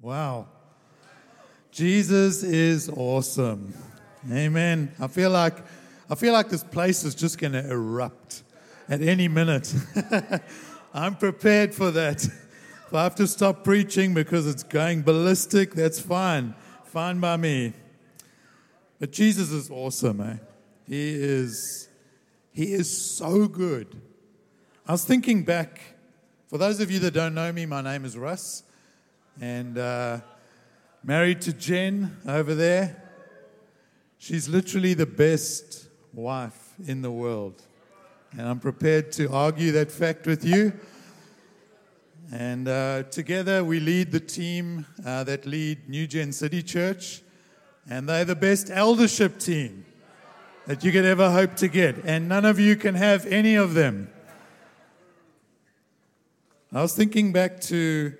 Wow. Jesus is awesome. Amen. I feel like I feel like this place is just going to erupt at any minute. I'm prepared for that. If I have to stop preaching because it's going ballistic, that's fine. Fine by me. But Jesus is awesome, eh? He is he is so good. I was thinking back, for those of you that don't know me, my name is Russ, and uh, married to Jen over there. She's literally the best wife in the world. And I'm prepared to argue that fact with you. And uh, together we lead the team uh, that lead New Gen City Church. And they're the best eldership team that you could ever hope to get. And none of you can have any of them. I was thinking back to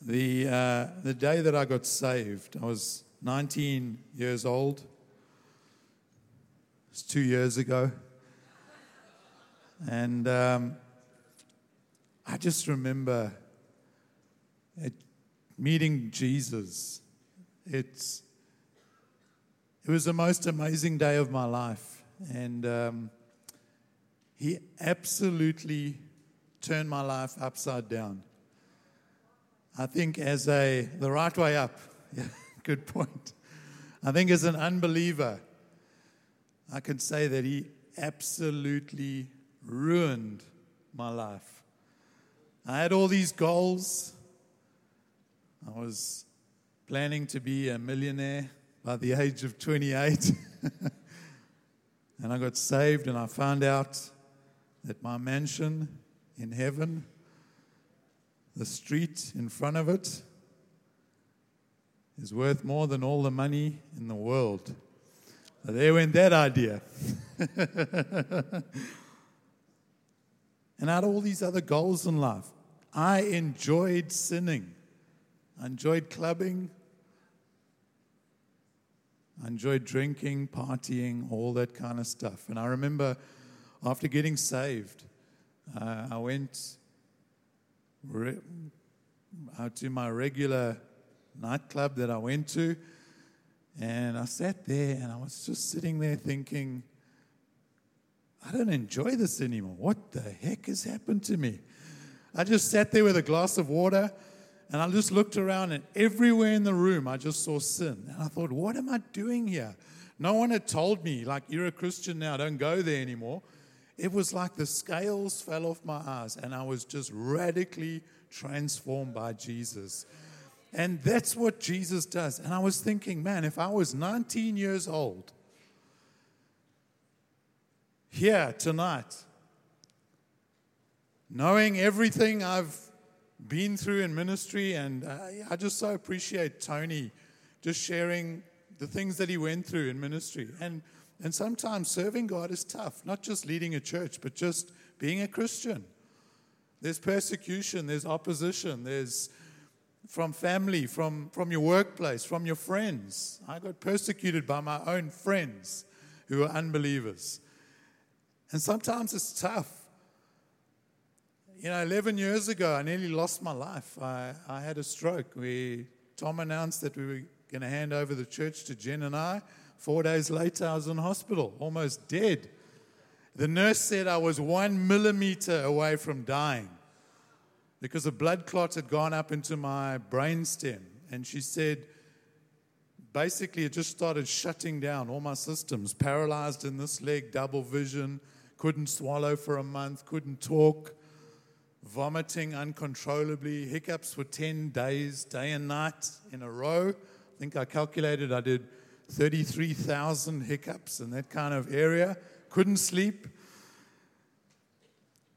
the, uh, the day that I got saved. I was 19 years old. It's two years ago. And um, I just remember it, meeting Jesus. It's, it was the most amazing day of my life. And um, he absolutely turned my life upside down. I think as a the right way up. Yeah, good point. I think as an unbeliever, I can say that he absolutely ruined my life. I had all these goals. I was planning to be a millionaire by the age of 28. and I got saved and I found out that my mansion in heaven the street in front of it is worth more than all the money in the world. So there went that idea. and I had all these other goals in life. I enjoyed sinning. I enjoyed clubbing. I enjoyed drinking, partying, all that kind of stuff. And I remember after getting saved, uh, I went re- out to my regular nightclub that I went to. And I sat there and I was just sitting there thinking, I don't enjoy this anymore. What the heck has happened to me? I just sat there with a glass of water and I just looked around and everywhere in the room I just saw sin. And I thought, what am I doing here? No one had told me, like, you're a Christian now, don't go there anymore it was like the scales fell off my eyes and I was just radically transformed by Jesus. And that's what Jesus does. And I was thinking, man, if I was 19 years old, here tonight, knowing everything I've been through in ministry, and I, I just so appreciate Tony just sharing the things that he went through in ministry. And and sometimes serving God is tough, not just leading a church, but just being a Christian. There's persecution, there's opposition, there's from family, from, from your workplace, from your friends. I got persecuted by my own friends who are unbelievers. And sometimes it's tough. You know, 11 years ago, I nearly lost my life. I, I had a stroke. We, Tom announced that we were going to hand over the church to Jen and I. Four days later, I was in hospital, almost dead. The nurse said I was one millimeter away from dying because a blood clot had gone up into my brainstem. And she said, basically, it just started shutting down all my systems, paralyzed in this leg, double vision, couldn't swallow for a month, couldn't talk, vomiting uncontrollably, hiccups for 10 days, day and night in a row. I think I calculated I did 33,000 hiccups in that kind of area, couldn't sleep.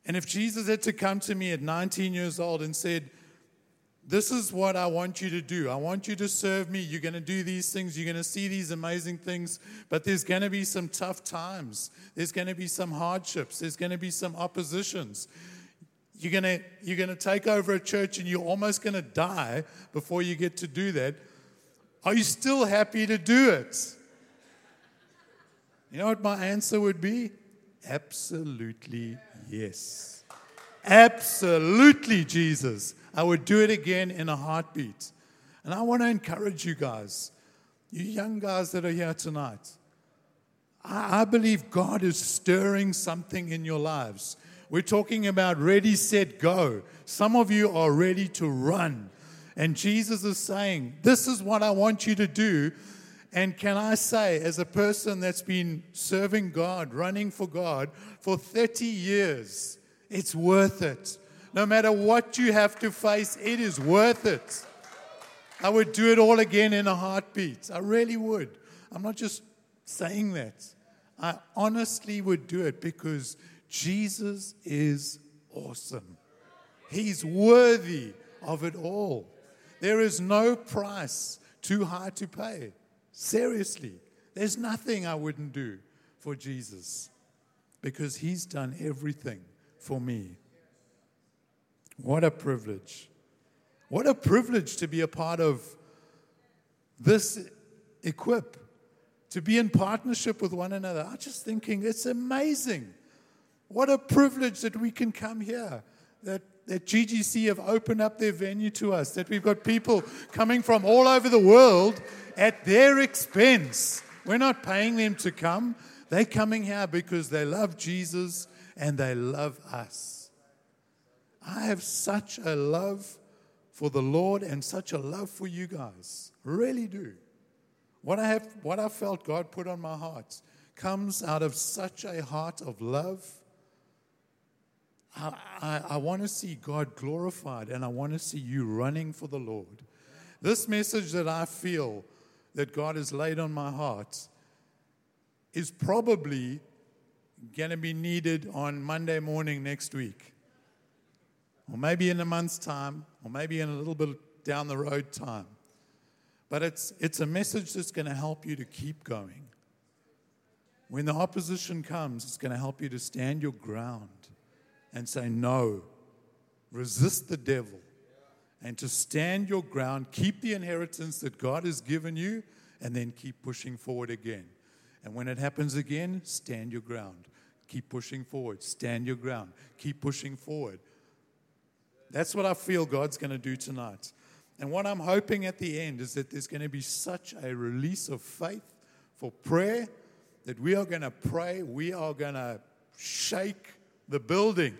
And if Jesus had to come to me at 19 years old and said, This is what I want you to do. I want you to serve me. You're going to do these things. You're going to see these amazing things. But there's going to be some tough times. There's going to be some hardships. There's going to be some oppositions. You're going to, you're going to take over a church and you're almost going to die before you get to do that. Are you still happy to do it? You know what my answer would be? Absolutely yes. Absolutely, Jesus. I would do it again in a heartbeat. And I want to encourage you guys, you young guys that are here tonight. I, I believe God is stirring something in your lives. We're talking about ready, set, go. Some of you are ready to run. And Jesus is saying, This is what I want you to do. And can I say, as a person that's been serving God, running for God for 30 years, it's worth it. No matter what you have to face, it is worth it. I would do it all again in a heartbeat. I really would. I'm not just saying that. I honestly would do it because Jesus is awesome. He's worthy of it all. There is no price too high to pay. Seriously, there's nothing I wouldn't do for Jesus because he's done everything for me. What a privilege. What a privilege to be a part of this equip, to be in partnership with one another. I'm just thinking it's amazing. What a privilege that we can come here, that, that GGC have opened up their venue to us, that we've got people coming from all over the world at their expense. We're not paying them to come. They're coming here because they love Jesus and they love us. I have such a love for the Lord and such a love for you guys. Really do. What I have, what I felt God put on my heart comes out of such a heart of love. I, I, want to see God glorified and I want to see you running for the Lord. This message that I feel that God has laid on my heart is probably going to be needed on Monday morning next week or maybe in a month's time, or maybe in a little bit down the road time. But it's, it's a message that's going to help you to keep going. When the opposition comes, it's going to help you to stand your ground and say, No, resist the devil, and to stand your ground, keep the inheritance that God has given you, and then keep pushing forward again. And when it happens again, stand your ground. Keep pushing forward. Stand your ground. Keep pushing forward. That's what I feel God's going to do tonight. And what I'm hoping at the end is that there's going to be such a release of faith for prayer that we are going to pray. We are going to shake the building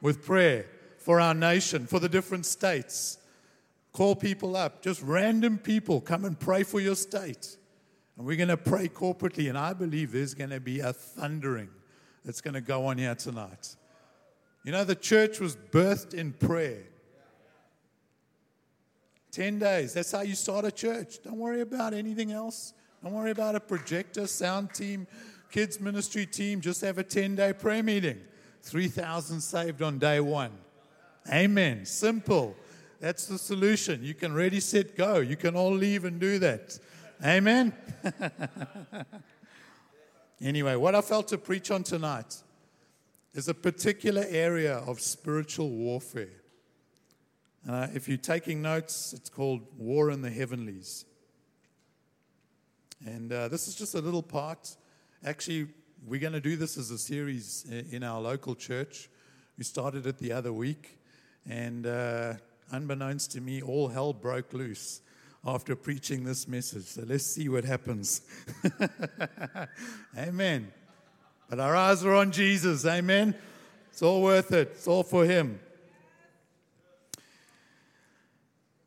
with prayer for our nation, for the different states. Call people up, just random people, come and pray for your state. And we're going to pray corporately. And I believe there's going to be a thundering that's going to go on here tonight. You know, the church was birthed in prayer. 10 days. That's how you start a church. Don't worry about anything else. Don't worry about a projector, sound team, kids' ministry team. Just have a 10 day prayer meeting. 3,000 saved on day one. Amen. Simple. That's the solution. You can ready, set, go. You can all leave and do that. Amen. anyway, what I felt to preach on tonight is a particular area of spiritual warfare. Uh, if you're taking notes, it's called War in the Heavenlies. And uh, this is just a little part. Actually, we're going to do this as a series in our local church. We started it the other week, and uh, unbeknownst to me, all hell broke loose after preaching this message. So let's see what happens. Amen. But our eyes are on Jesus. Amen. It's all worth it. It's all for Him.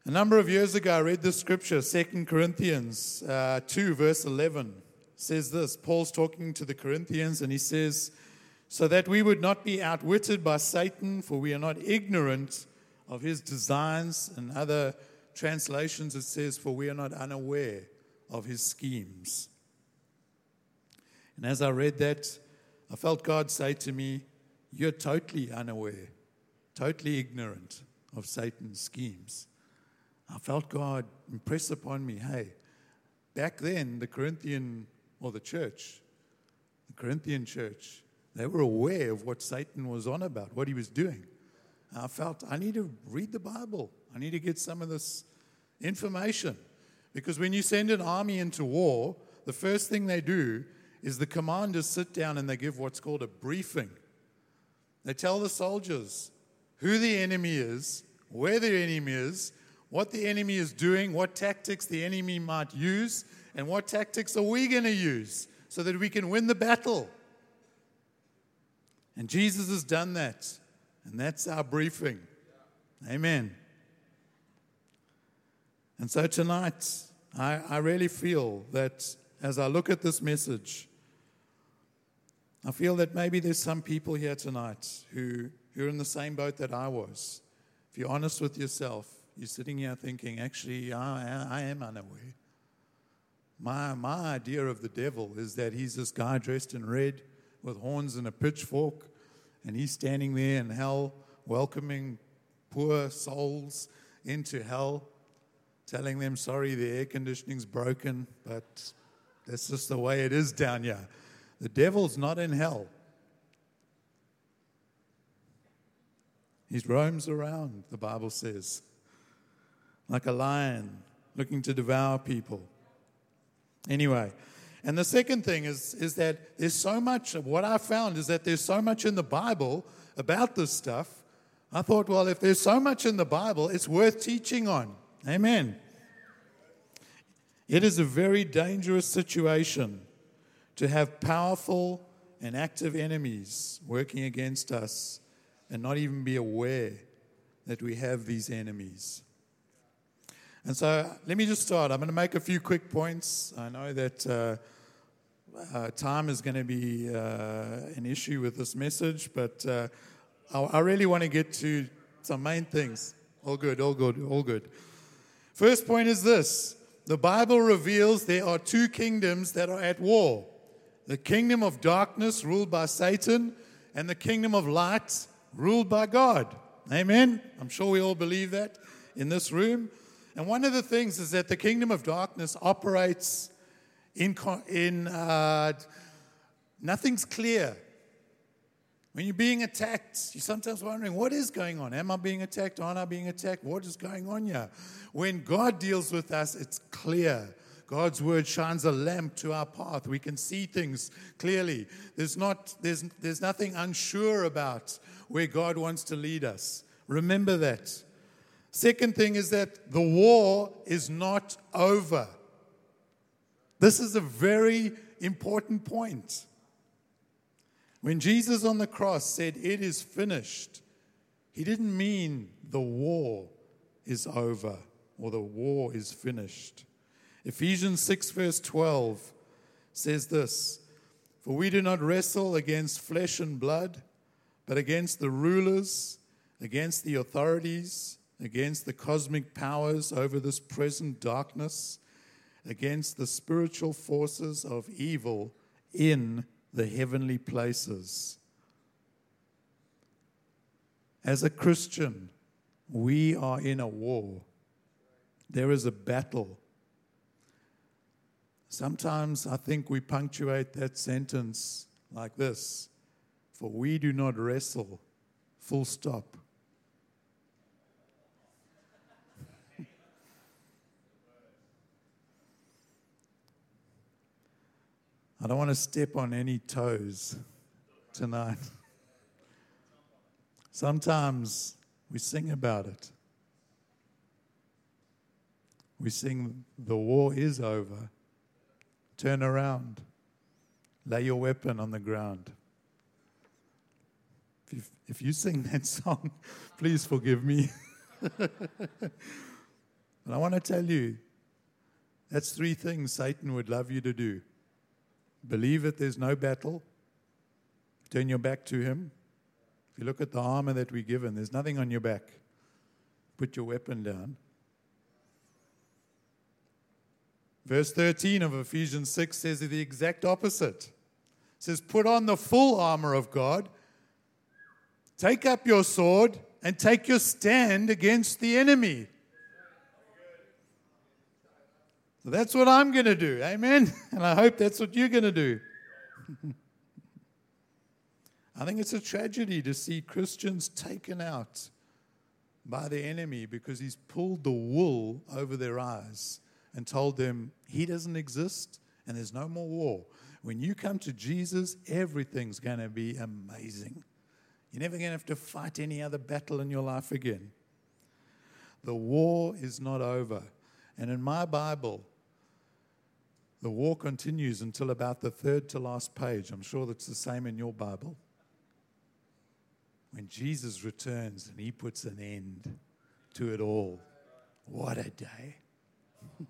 A number of years ago, I read this scripture, 2 Corinthians uh, 2, verse 11. Says this Paul's talking to the Corinthians, and he says, So that we would not be outwitted by Satan, for we are not ignorant of his designs. And other translations, it says, For we are not unaware of his schemes. And as I read that, I felt God say to me, You're totally unaware, totally ignorant of Satan's schemes. I felt God impress upon me, hey, back then, the Corinthian, or the church, the Corinthian church, they were aware of what Satan was on about, what he was doing. I felt I need to read the Bible. I need to get some of this information. Because when you send an army into war, the first thing they do is the commanders sit down and they give what's called a briefing. They tell the soldiers who the enemy is, where the enemy is, what the enemy is doing, what tactics the enemy might use, and what tactics are we going to use so that we can win the battle. And Jesus has done that. And that's our briefing. Amen. And so tonight, I, I really feel that as I look at this message, I feel that maybe there's some people here tonight who, who are in the same boat that I was. If you're honest with yourself, you're sitting here thinking, actually, I, I am unaware. My, my idea of the devil is that he's this guy dressed in red with horns and a pitchfork, and he's standing there in hell welcoming poor souls into hell, telling them, sorry, the air conditioning's broken, but that's just the way it is down here. The devil's not in hell. He roams around, the Bible says, like a lion looking to devour people. Anyway, and the second thing is, is that there's so much, what I found is that there's so much in the Bible about this stuff. I thought, well, if there's so much in the Bible, it's worth teaching on. Amen. It is a very dangerous situation to have powerful and active enemies working against us and not even be aware that we have these enemies. And so let me just start. I'm going to make a few quick points. I know that uh, uh, time is going to be uh, an issue with this message, but uh, I, I really want to get to some main things. All good, all good, all good. First point is this the Bible reveals there are two kingdoms that are at war the kingdom of darkness ruled by Satan, and the kingdom of light ruled by God. Amen. I'm sure we all believe that in this room. And one of the things is that the kingdom of darkness operates in, in uh, nothing's clear. When you're being attacked, you're sometimes wondering, what is going on? Am I being attacked? Aren't I being attacked? What is going on here? When God deals with us, it's clear. God's word shines a lamp to our path. We can see things clearly. There's, not, there's, there's nothing unsure about where God wants to lead us. Remember that. Second thing is that the war is not over. This is a very important point. When Jesus on the cross said, It is finished, he didn't mean the war is over or the war is finished. Ephesians 6, verse 12 says this For we do not wrestle against flesh and blood, but against the rulers, against the authorities, against the cosmic powers over this present darkness, against the spiritual forces of evil in the heavenly places. As a Christian, we are in a war. There is a battle Sometimes I think we punctuate that sentence like this For we do not wrestle, full stop. I don't want to step on any toes tonight. Sometimes we sing about it. We sing, The war is over. Turn around. Lay your weapon on the ground. If you, if you sing that song, please forgive me. and I want to tell you that's three things Satan would love you to do believe that there's no battle, turn your back to him. If you look at the armor that we're given, there's nothing on your back. Put your weapon down. Verse 13 of Ephesians 6 says the exact opposite. It says, Put on the full armor of God, take up your sword, and take your stand against the enemy. That's what I'm going to do. Amen. And I hope that's what you're going to do. I think it's a tragedy to see Christians taken out by the enemy because he's pulled the wool over their eyes and told them he doesn't exist and there's no more war. When you come to Jesus, everything's going to be amazing. You're never going to have to fight any other battle in your life again. The war is not over. And in my Bible, the war continues until about the third to last page. I'm sure that's the same in your Bible. When Jesus returns and he puts an end to it all. What a day.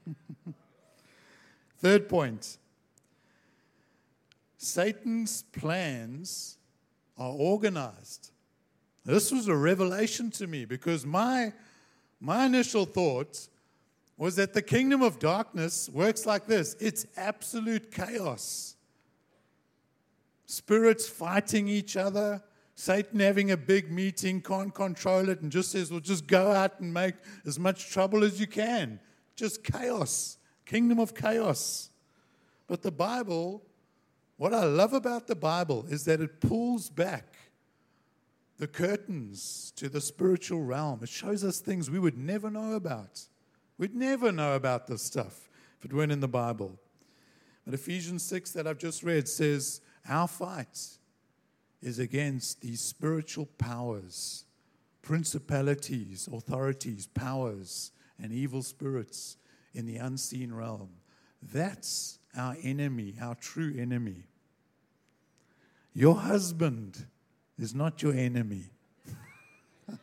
Third point Satan's plans are organized. This was a revelation to me because my, my initial thought was that the kingdom of darkness works like this it's absolute chaos. Spirits fighting each other, Satan having a big meeting, can't control it, and just says, Well, just go out and make as much trouble as you can. Just chaos, kingdom of chaos. But the Bible, what I love about the Bible is that it pulls back the curtains to the spiritual realm. It shows us things we would never know about. We'd never know about this stuff if it weren't in the Bible. But Ephesians 6 that I've just read says, Our fight is against these spiritual powers, principalities, authorities, powers, and evil spirits in the unseen realm. That's our enemy, our true enemy. Your husband is not your enemy.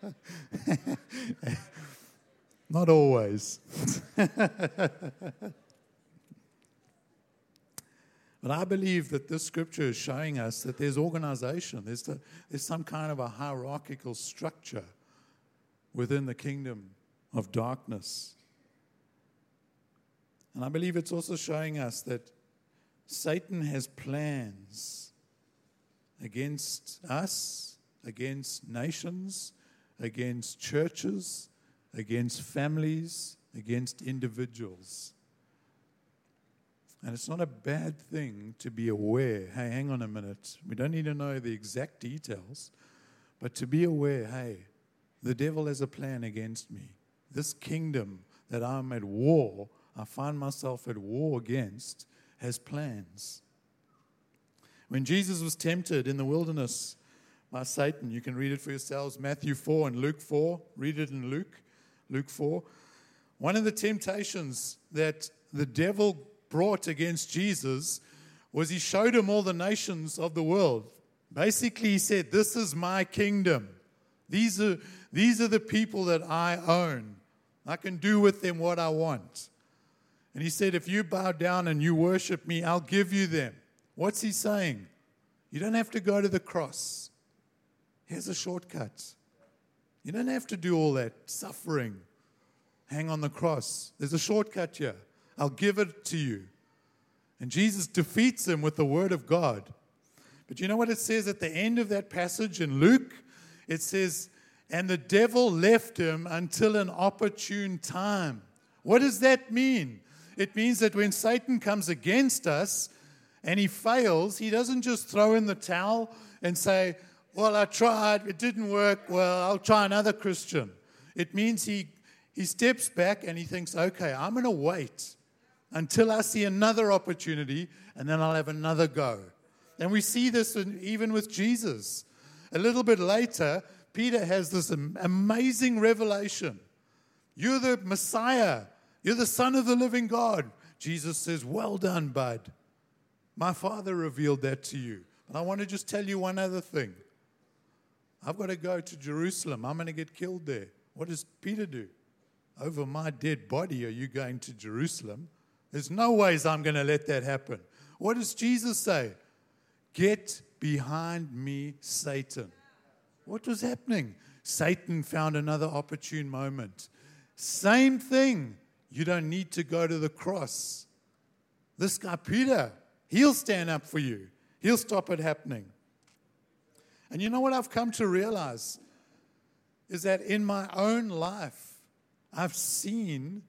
Not always. but I believe that this scripture is showing us that there's organization, there's, the, there's some kind of a hierarchical structure within the kingdom of darkness. And I believe it's also showing us that Satan has plans against us, against nations, against churches, against families, against individuals. And it's not a bad thing to be aware hey, hang on a minute. We don't need to know the exact details, but to be aware hey, the devil has a plan against me. This kingdom that I'm at war, I find myself at war against, has plans. When Jesus was tempted in the wilderness by Satan, you can read it for yourselves Matthew 4 and Luke 4. Read it in Luke. Luke 4. One of the temptations that the devil brought against Jesus was he showed him all the nations of the world. Basically, he said, This is my kingdom. These are, these are the people that I own. I can do with them what I want. And he said, If you bow down and you worship me, I'll give you them. What's he saying? You don't have to go to the cross. Here's a shortcut. You don't have to do all that suffering. Hang on the cross. There's a shortcut here. I'll give it to you. And Jesus defeats him with the word of God. But you know what it says at the end of that passage in Luke? It says, And the devil left him until an opportune time. What does that mean? It means that when Satan comes against us and he fails, he doesn't just throw in the towel and say, well, I tried, it didn't work. Well, I'll try another Christian. It means he, he steps back and he thinks, okay, I'm going to wait until I see another opportunity and then I'll have another go. And we see this in, even with Jesus. A little bit later, Peter has this amazing revelation. You're the Messiah. You're the Son of the living God. Jesus says, Well done, bud. My Father revealed that to you. But I want to just tell you one other thing. I've got to go to Jerusalem. I'm going to get killed there. What does Peter do? Over my dead body, are you going to Jerusalem? There's no ways I'm going to let that happen. What does Jesus say? Get behind me, Satan. What was happening? Satan found another opportune moment. Same thing. You don't need to go to the cross. This guy, Peter, he'll stand up for you, he'll stop it happening. And you know what I've come to realize is that in my own life, I've seen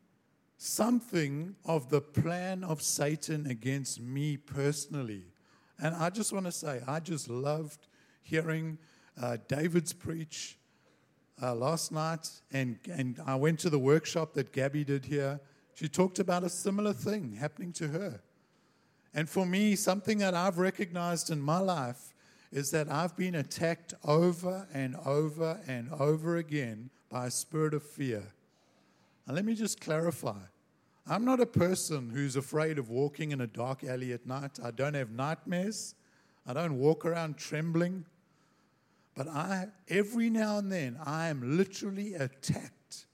something of the plan of Satan against me personally. And I just want to say, I just loved hearing uh, David's preach uh, last night, and, and I went to the workshop that Gabby did here. She talked about a similar thing happening to her. And for me, something that I've recognized in my life is that I've been attacked over and over and over again by a spirit of fear. And let me just clarify I'm not a person who's afraid of walking in a dark alley at night. I don't have nightmares. I don't walk around trembling. But I, every now and then, I am literally attacked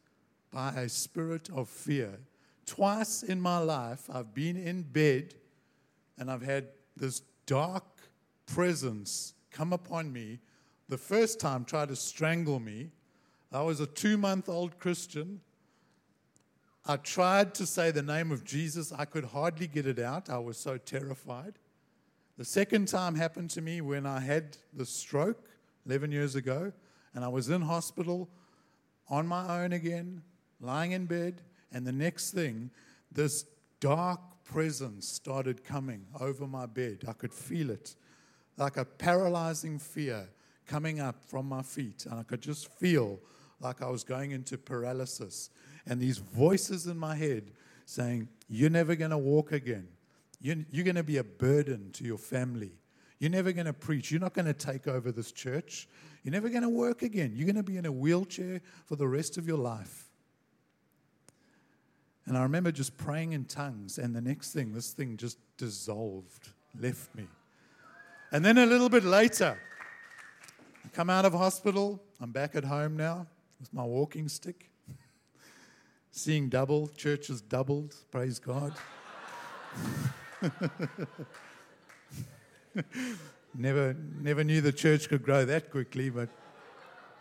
by a spirit of fear. Twice in my life, I've been in bed and I've had this dark presence come upon me. The first time, tried to strangle me. I was a two month old Christian. I tried to say the name of Jesus. I could hardly get it out. I was so terrified. The second time happened to me when I had the stroke 11 years ago, and I was in hospital on my own again, lying in bed. And the next thing, this dark presence started coming over my bed. I could feel it like a paralyzing fear coming up from my feet, and I could just feel like I was going into paralysis and these voices in my head saying, You're never going to walk again. You're, you're going to be a burden to your family. You're never going to preach. You're not going to take over this church. You're never going to work again. You're going to be in a wheelchair for the rest of your life. And I remember just praying in tongues, and the next thing, this thing just dissolved, left me. And then a little bit later, I come out of hospital. I'm back at home now with my walking stick seeing double, churches doubled, praise God. never, never knew the church could grow that quickly, but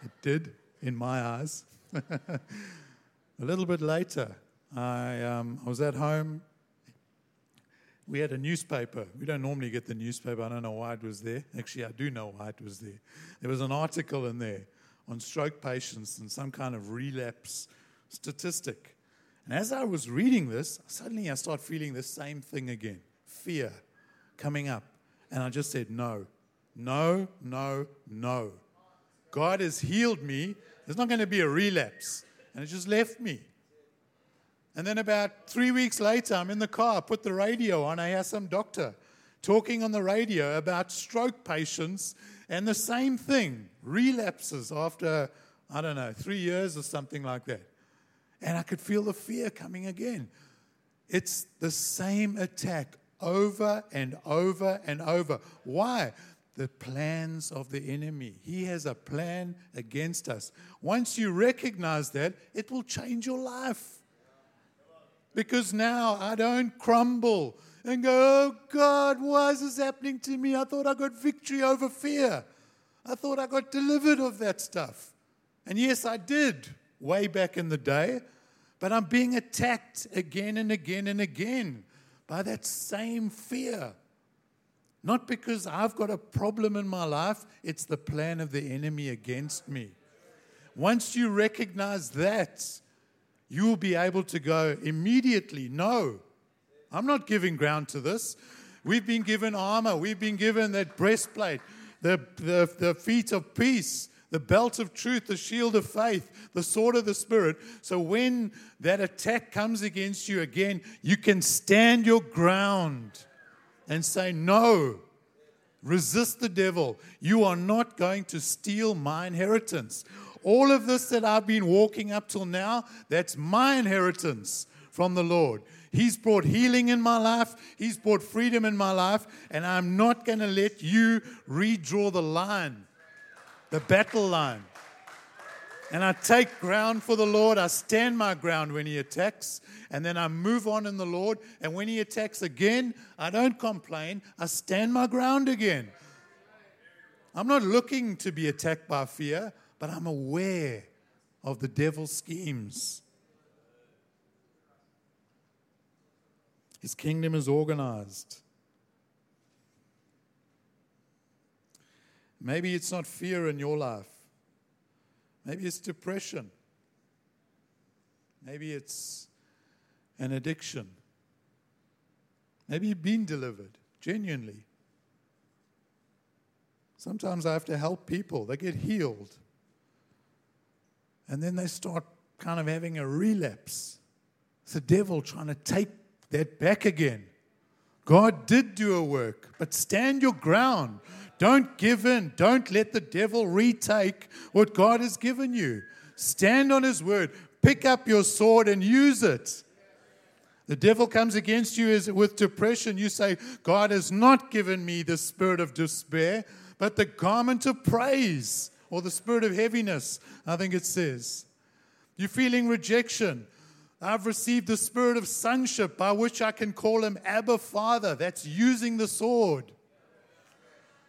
it did in my eyes. a little bit later, I, um, I was at home. We had a newspaper. We don't normally get the newspaper. I don't know why it was there. Actually, I do know why it was there. There was an article in there on stroke patients and some kind of relapse statistic. And as I was reading this, suddenly I start feeling the same thing again fear coming up. And I just said, No, no, no, no. God has healed me. There's not going to be a relapse. And it just left me. And then about three weeks later, I'm in the car, put the radio on. I hear some doctor talking on the radio about stroke patients and the same thing relapses after, I don't know, three years or something like that and I could feel the fear coming again. It's the same attack over and over and over. Why? The plans of the enemy. He has a plan against us. Once you recognize that, it will change your life. Because now I don't crumble and go, oh God, why is this happening to me? I thought I got victory over fear. I thought I got delivered of that stuff. And yes, I did way back in the day. But I'm being attacked again and again and again by that same fear. Not because I've got a problem in my life, it's the plan of the enemy against me. Once you recognize that, you will be able to go immediately, no, I'm not giving ground to this. We've been given armor, we've been given that breastplate, the, the, the feet of peace, the belt of truth, the shield of faith, the sword of the Spirit. So when that attack comes against you again, you can stand your ground and say, No, resist the devil. You are not going to steal my inheritance. All of this that I've been walking up till now, that's my inheritance from the Lord. He's brought healing in my life. He's brought freedom in my life. And I'm not going to let you redraw the line the battle line. And I take ground for the Lord. I stand my ground when He attacks. And then I move on in the Lord. And when He attacks again, I don't complain. I stand my ground again. I'm not looking to be attacked by fear, but I'm aware of the devil's schemes. His kingdom is organized. Maybe it's not fear in your life. Maybe it's depression. Maybe it's an addiction. Maybe you've been delivered genuinely. Sometimes I have to help people, they get healed. And then they start kind of having a relapse. It's the devil trying to take that back again. God did do a work, but stand your ground. Don't give in. Don't let the devil retake what God has given you. Stand on his word. Pick up your sword and use it. The devil comes against you with depression. You say, God has not given me the spirit of despair, but the garment of praise or the spirit of heaviness, I think it says. You're feeling rejection. I've received the spirit of sonship by which I can call him Abba Father. That's using the sword.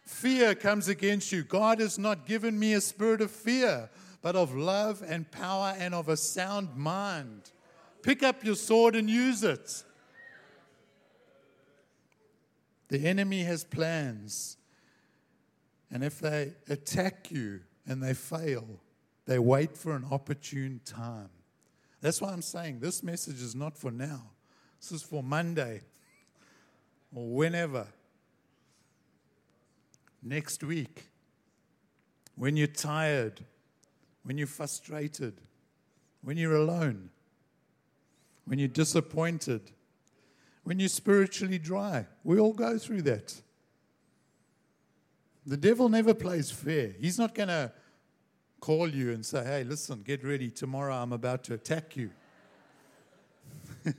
Fear comes against you. God has not given me a spirit of fear, but of love and power and of a sound mind. Pick up your sword and use it. The enemy has plans. And if they attack you and they fail, they wait for an opportune time. That's why I'm saying this message is not for now. This is for Monday or whenever. Next week. When you're tired, when you're frustrated, when you're alone, when you're disappointed, when you're spiritually dry. We all go through that. The devil never plays fair. He's not going to call you and say, hey, listen, get ready. Tomorrow I'm about to attack you.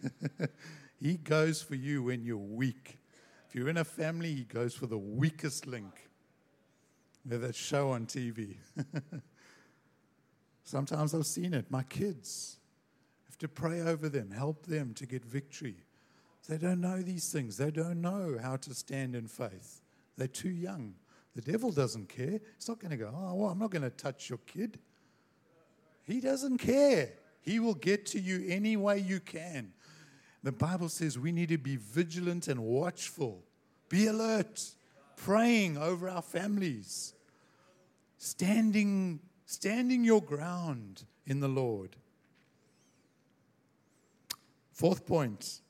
he goes for you when you're weak. If you're in a family, he goes for the weakest link. With that show on TV. Sometimes I've seen it. My kids have to pray over them, help them to get victory. They don't know these things. They don't know how to stand in faith. They're too young. The devil doesn't care. He's not going to go, oh, well, I'm not going to touch your kid. He doesn't care. He will get to you any way you can. The Bible says we need to be vigilant and watchful, be alert, praying over our families, standing, standing your ground in the Lord. Fourth point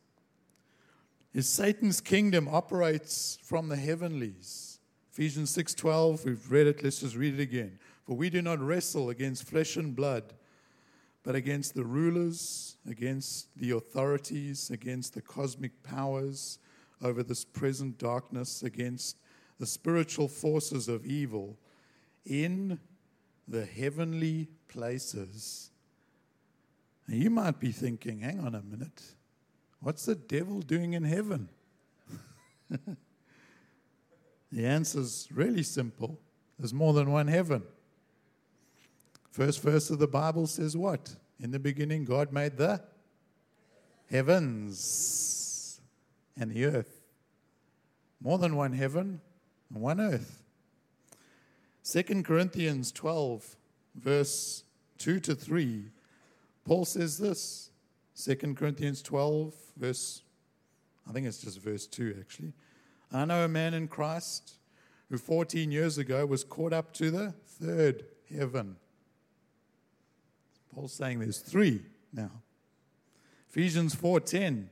is Satan's kingdom operates from the heavenlies. Ephesians 6:12, we've read it, let's just read it again. For we do not wrestle against flesh and blood, but against the rulers, against the authorities, against the cosmic powers over this present darkness, against the spiritual forces of evil in the heavenly places. Now you might be thinking, hang on a minute, what's the devil doing in heaven? The answer is really simple there's more than one heaven. First verse of the Bible says what? In the beginning, God made the heavens and the earth. More than one heaven and one earth. 2 Corinthians 12, verse 2 to 3, Paul says this. 2 Corinthians 12, verse, I think it's just verse 2 actually. I know a man in Christ who 14 years ago was caught up to the third heaven. Paul's saying there's three now. Ephesians 4:10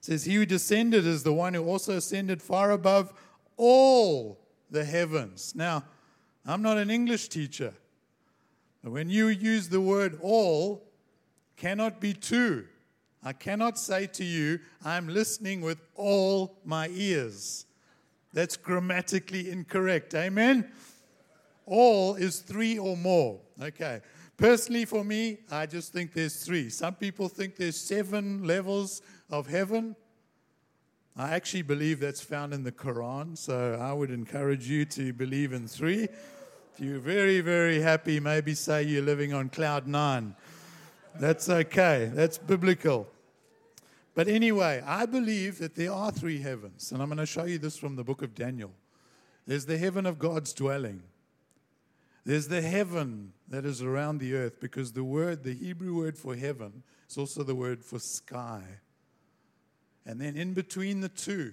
says he who descended is the one who also ascended far above all the heavens. Now, I'm not an English teacher. But when you use the word all, cannot be two. I cannot say to you, I'm listening with all my ears. That's grammatically incorrect. Amen? All is three or more. Okay. Personally, for me, I just think there's three. Some people think there's seven levels of heaven. I actually believe that's found in the Quran, so I would encourage you to believe in three. If you're very, very happy, maybe say you're living on cloud nine. That's okay, that's biblical. But anyway, I believe that there are three heavens, and I'm going to show you this from the book of Daniel. There's the heaven of God's dwelling. There's the heaven that is around the earth because the word, the Hebrew word for heaven, is also the word for sky. And then in between the two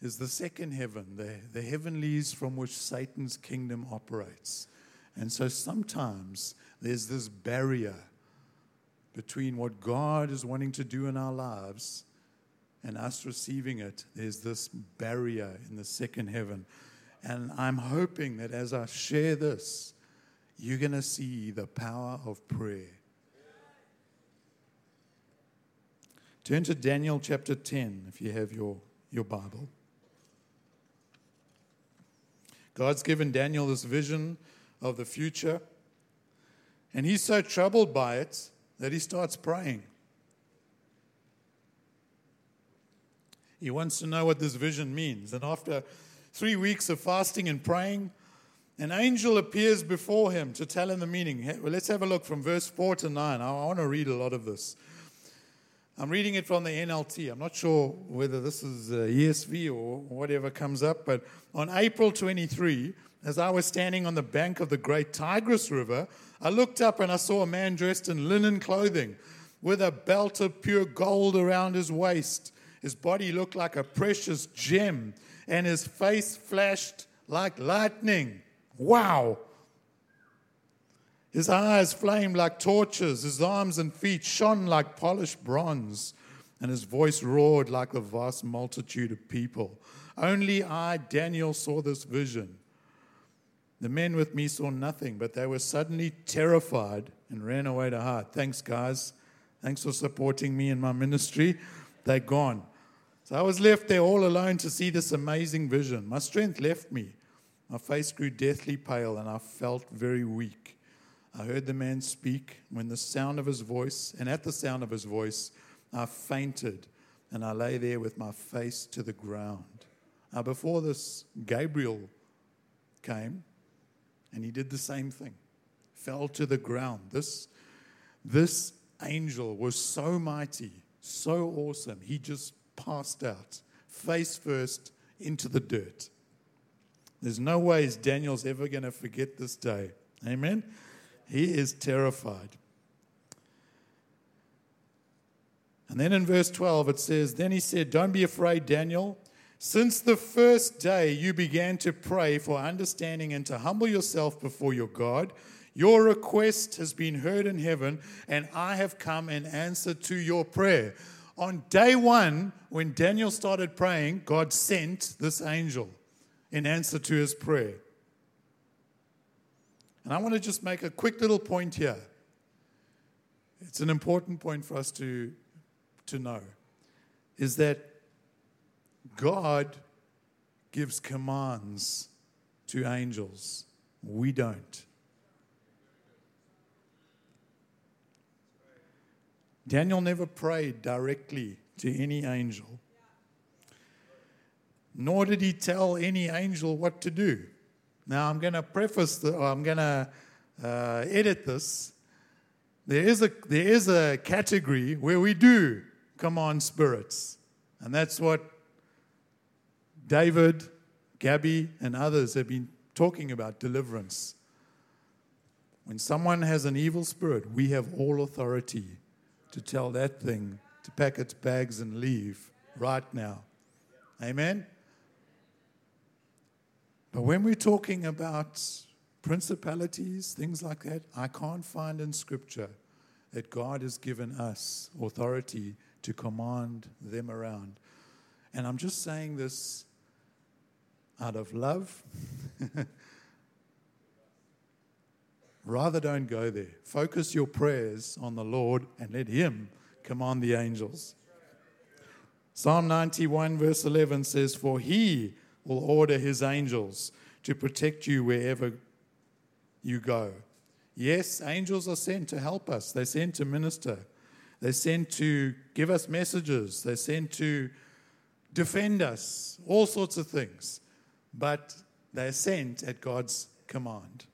is the second heaven, the, the heavenlies from which Satan's kingdom operates. And so sometimes there's this barrier between what God is wanting to do in our lives and us receiving it, there's this barrier in the second heaven. And I'm hoping that as I share this, you're going to see the power of prayer. Turn to Daniel chapter 10 if you have your, your Bible. God's given Daniel this vision of the future. And he's so troubled by it that he starts praying. He wants to know what this vision means. And after three weeks of fasting and praying, an angel appears before him to tell him the meaning. Let's have a look from verse 4 to 9. I want to read a lot of this. I'm reading it from the NLT. I'm not sure whether this is uh, ESV or whatever comes up, but on April 23, as I was standing on the bank of the great Tigris River, I looked up and I saw a man dressed in linen clothing with a belt of pure gold around his waist. His body looked like a precious gem, and his face flashed like lightning. Wow! His eyes flamed like torches, his arms and feet shone like polished bronze, and his voice roared like the vast multitude of people. Only I, Daniel, saw this vision. The men with me saw nothing, but they were suddenly terrified and ran away to hide. Thanks, guys. Thanks for supporting me in my ministry. They're gone. So I was left there all alone to see this amazing vision. My strength left me. My face grew deathly pale, and I felt very weak. I heard the man speak when the sound of his voice, and at the sound of his voice, I fainted and I lay there with my face to the ground. Now, before this, Gabriel came and he did the same thing, fell to the ground. This, this angel was so mighty, so awesome, he just passed out, face first, into the dirt. There's no ways Daniel's ever going to forget this day. Amen. He is terrified. And then in verse 12 it says, Then he said, Don't be afraid, Daniel. Since the first day you began to pray for understanding and to humble yourself before your God, your request has been heard in heaven, and I have come in answer to your prayer. On day one, when Daniel started praying, God sent this angel in answer to his prayer. And I want to just make a quick little point here. It's an important point for us to, to know is that God gives commands to angels. We don't. Daniel never prayed directly to any angel, nor did he tell any angel what to do. Now, I'm going to preface, the, I'm going to uh, edit this. There is, a, there is a category where we do command spirits, and that's what David, Gabby, and others have been talking about deliverance. When someone has an evil spirit, we have all authority to tell that thing to pack its bags and leave right now. Amen? But when we're talking about principalities, things like that, I can't find in Scripture that God has given us authority to command them around. And I'm just saying this out of love. Rather, don't go there. Focus your prayers on the Lord and let Him command the angels. Psalm 91, verse 11 says, For He will order his angels to protect you wherever you go. Yes, angels are sent to help us, they're sent to minister, they're sent to give us messages, they're sent to defend us, all sorts of things. But they're sent at God's command.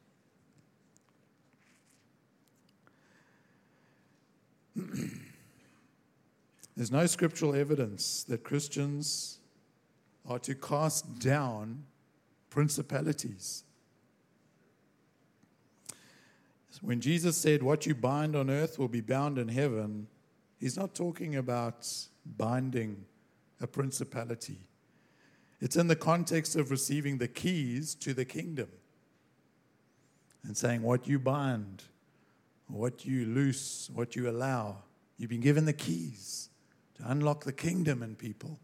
There's no scriptural evidence that Christians are to cast down principalities. When Jesus said, What you bind on earth will be bound in heaven, he's not talking about binding a principality. It's in the context of receiving the keys to the kingdom and saying, What you bind, what you loose, what you allow. You've been given the keys to unlock the kingdom in people.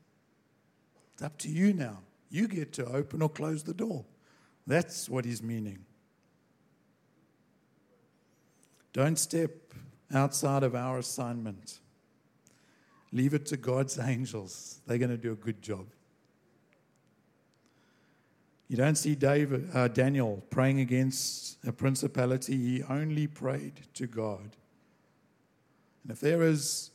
It's up to you now. You get to open or close the door. That's what he's meaning. Don't step outside of our assignment. Leave it to God's angels. They're going to do a good job. You don't see David, uh, Daniel praying against a principality. He only prayed to God. And if there is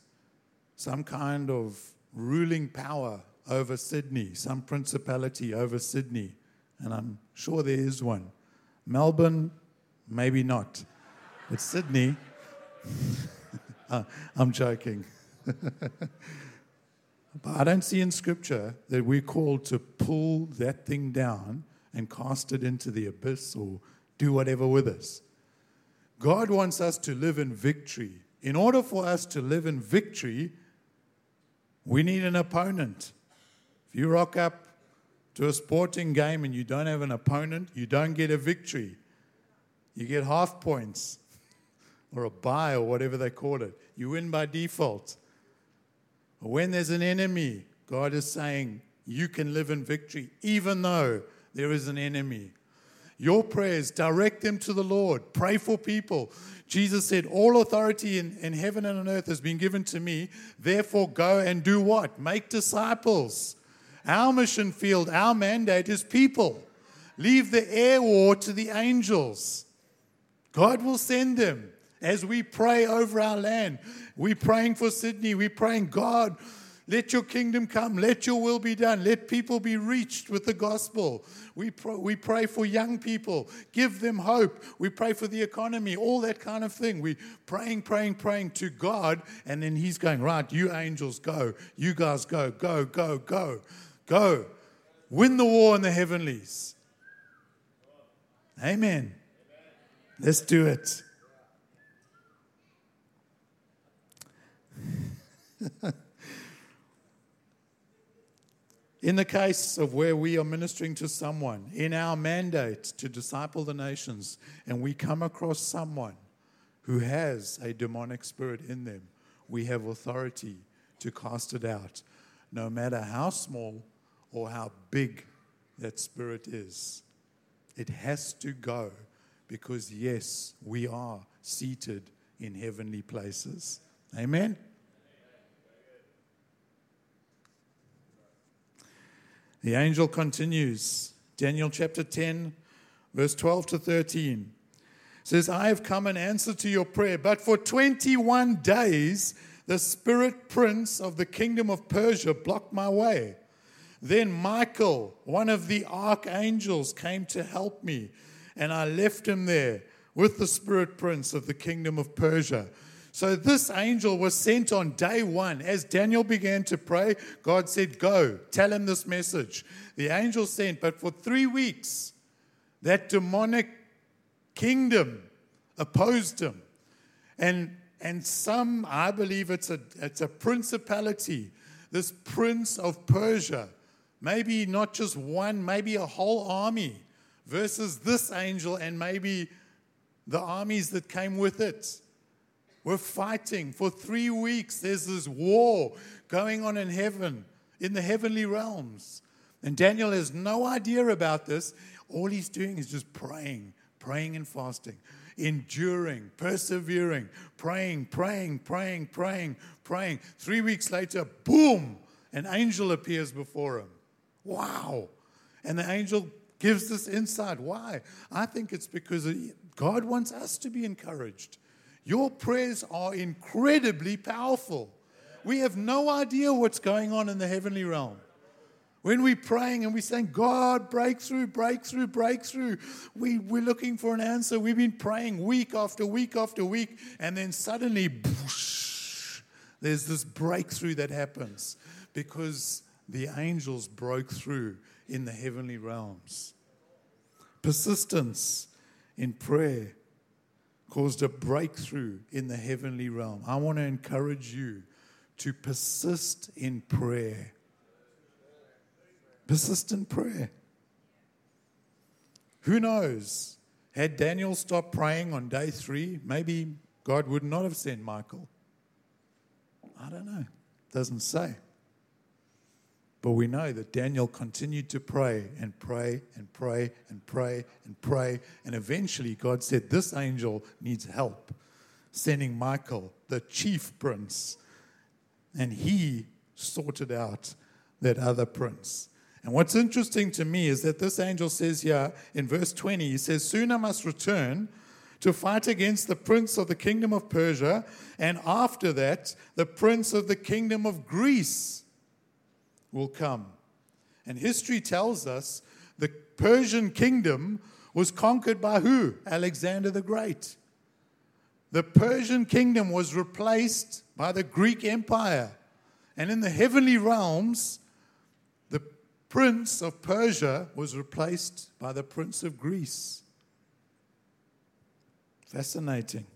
some kind of ruling power over Sydney, some principality over Sydney, and I'm sure there is one, Melbourne, maybe not, but Sydney, uh, I'm joking. But I don't see in Scripture that we're called to pull that thing down and cast it into the abyss or do whatever with us. God wants us to live in victory. In order for us to live in victory, we need an opponent. If you rock up to a sporting game and you don't have an opponent, you don't get a victory. You get half points or a bye or whatever they call it. You win by default. When there's an enemy, God is saying you can live in victory, even though there is an enemy. Your prayers, direct them to the Lord. Pray for people. Jesus said, All authority in, in heaven and on earth has been given to me. Therefore, go and do what? Make disciples. Our mission field, our mandate is people. Leave the air war to the angels. God will send them as we pray over our land. We're praying for Sydney. We're praying, God, let your kingdom come. Let your will be done. Let people be reached with the gospel. We, pr- we pray for young people. Give them hope. We pray for the economy, all that kind of thing. We're praying, praying, praying to God. And then He's going, right, you angels, go. You guys, go, go, go, go, go. Win the war in the heavenlies. Amen. Let's do it. in the case of where we are ministering to someone, in our mandate to disciple the nations, and we come across someone who has a demonic spirit in them, we have authority to cast it out, no matter how small or how big that spirit is. It has to go because, yes, we are seated in heavenly places. Amen. The angel continues. Daniel chapter 10, verse 12 to 13 says, I have come in answer to your prayer, but for 21 days the spirit prince of the kingdom of Persia blocked my way. Then Michael, one of the archangels, came to help me, and I left him there with the spirit prince of the kingdom of Persia so this angel was sent on day one. As Daniel began to pray, God said, Go, tell him this message. The angel sent, but for three weeks, that demonic kingdom opposed him. And, and some, I believe it's a, it's a principality, this prince of Persia, maybe not just one, maybe a whole army, versus this angel and maybe the armies that came with it. We're fighting for three weeks. There's this war going on in heaven, in the heavenly realms. And Daniel has no idea about this. All he's doing is just praying, praying and fasting, enduring, persevering, praying, praying, praying, praying, praying. Three weeks later, boom, an angel appears before him. Wow. And the angel gives this insight. Why? I think it's because God wants us to be encouraged. Your prayers are incredibly powerful. We have no idea what's going on in the heavenly realm. When we're praying and we're saying, God, breakthrough, breakthrough, breakthrough, we, we're looking for an answer. We've been praying week after week after week, and then suddenly, whoosh, there's this breakthrough that happens because the angels broke through in the heavenly realms. Persistence in prayer caused a breakthrough in the heavenly realm. I want to encourage you to persist in prayer. Persist in prayer. Who knows? Had Daniel stopped praying on day three, maybe God would not have sent Michael. I don't know. Doesn't say. But we know that Daniel continued to pray and pray and pray and pray and pray. And eventually, God said, This angel needs help, sending Michael, the chief prince. And he sorted out that other prince. And what's interesting to me is that this angel says here in verse 20, he says, Soon I must return to fight against the prince of the kingdom of Persia, and after that, the prince of the kingdom of Greece will come. And history tells us the Persian kingdom was conquered by who? Alexander the Great. The Persian kingdom was replaced by the Greek Empire. And in the heavenly realms, the prince of Persia was replaced by the prince of Greece. Fascinating.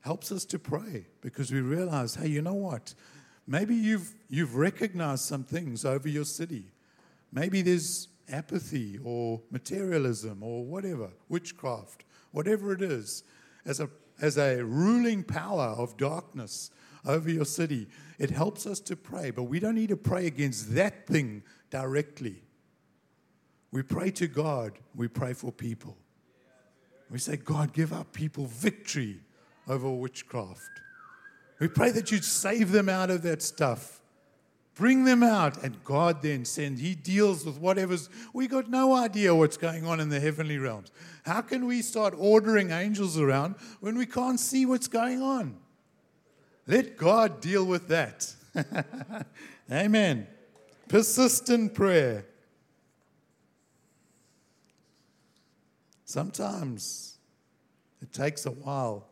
Helps us to pray because we realize, hey, you know what? Maybe you've, you've recognized some things over your city. Maybe there's apathy or materialism or whatever, witchcraft, whatever it is, as a, as a ruling power of darkness over your city. It helps us to pray, but we don't need to pray against that thing directly. We pray to God, we pray for people. We say, God, give our people victory over witchcraft. We pray that you'd save them out of that stuff. Bring them out. And God then sends, He deals with whatever's. We got no idea what's going on in the heavenly realms. How can we start ordering angels around when we can't see what's going on? Let God deal with that. Amen. Persistent prayer. Sometimes it takes a while.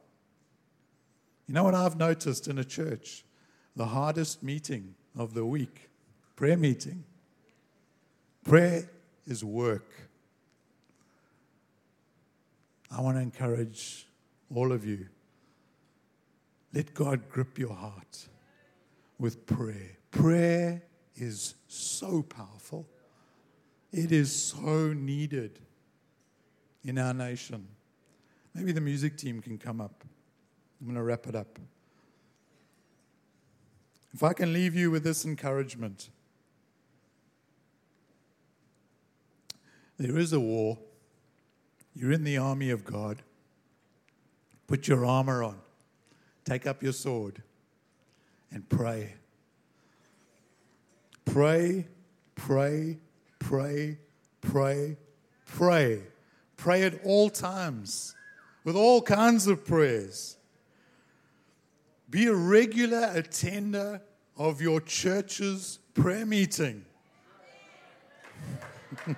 You know what I've noticed in a church? The hardest meeting of the week prayer meeting. Prayer is work. I want to encourage all of you. Let God grip your heart with prayer. Prayer is so powerful, it is so needed in our nation. Maybe the music team can come up. I'm going to wrap it up. If I can leave you with this encouragement there is a war. You're in the army of God. Put your armor on, take up your sword, and pray. Pray, pray, pray, pray, pray. Pray at all times with all kinds of prayers. Be a regular attender of your church's prayer meeting.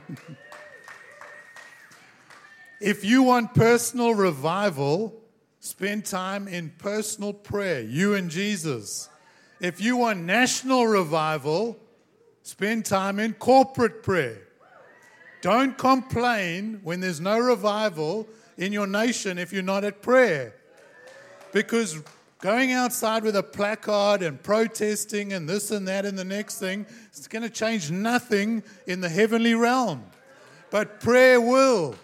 if you want personal revival, spend time in personal prayer, you and Jesus. If you want national revival, spend time in corporate prayer. Don't complain when there's no revival in your nation if you're not at prayer. Because Going outside with a placard and protesting and this and that and the next thing, it's going to change nothing in the heavenly realm. But prayer will.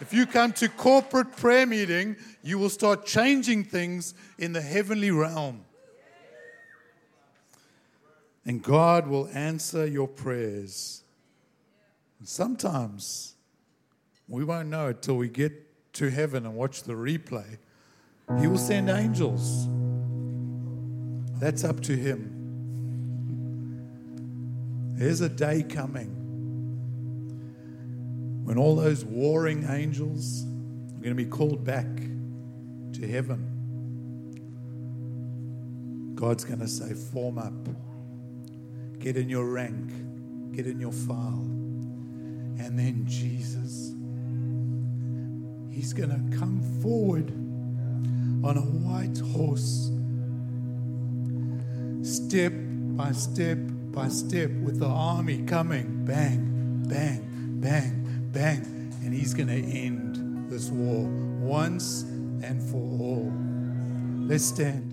If you come to corporate prayer meeting, you will start changing things in the heavenly realm. And God will answer your prayers. And sometimes we won't know it till we get to heaven and watch the replay he will send angels. That's up to Him. There's a day coming when all those warring angels are going to be called back to heaven. God's going to say, Form up, get in your rank, get in your file. And then Jesus, He's going to come forward on a white horse, step by step by step, with the army coming, bang, bang, bang, bang, and he's going to end this war once and for all. Let's stand.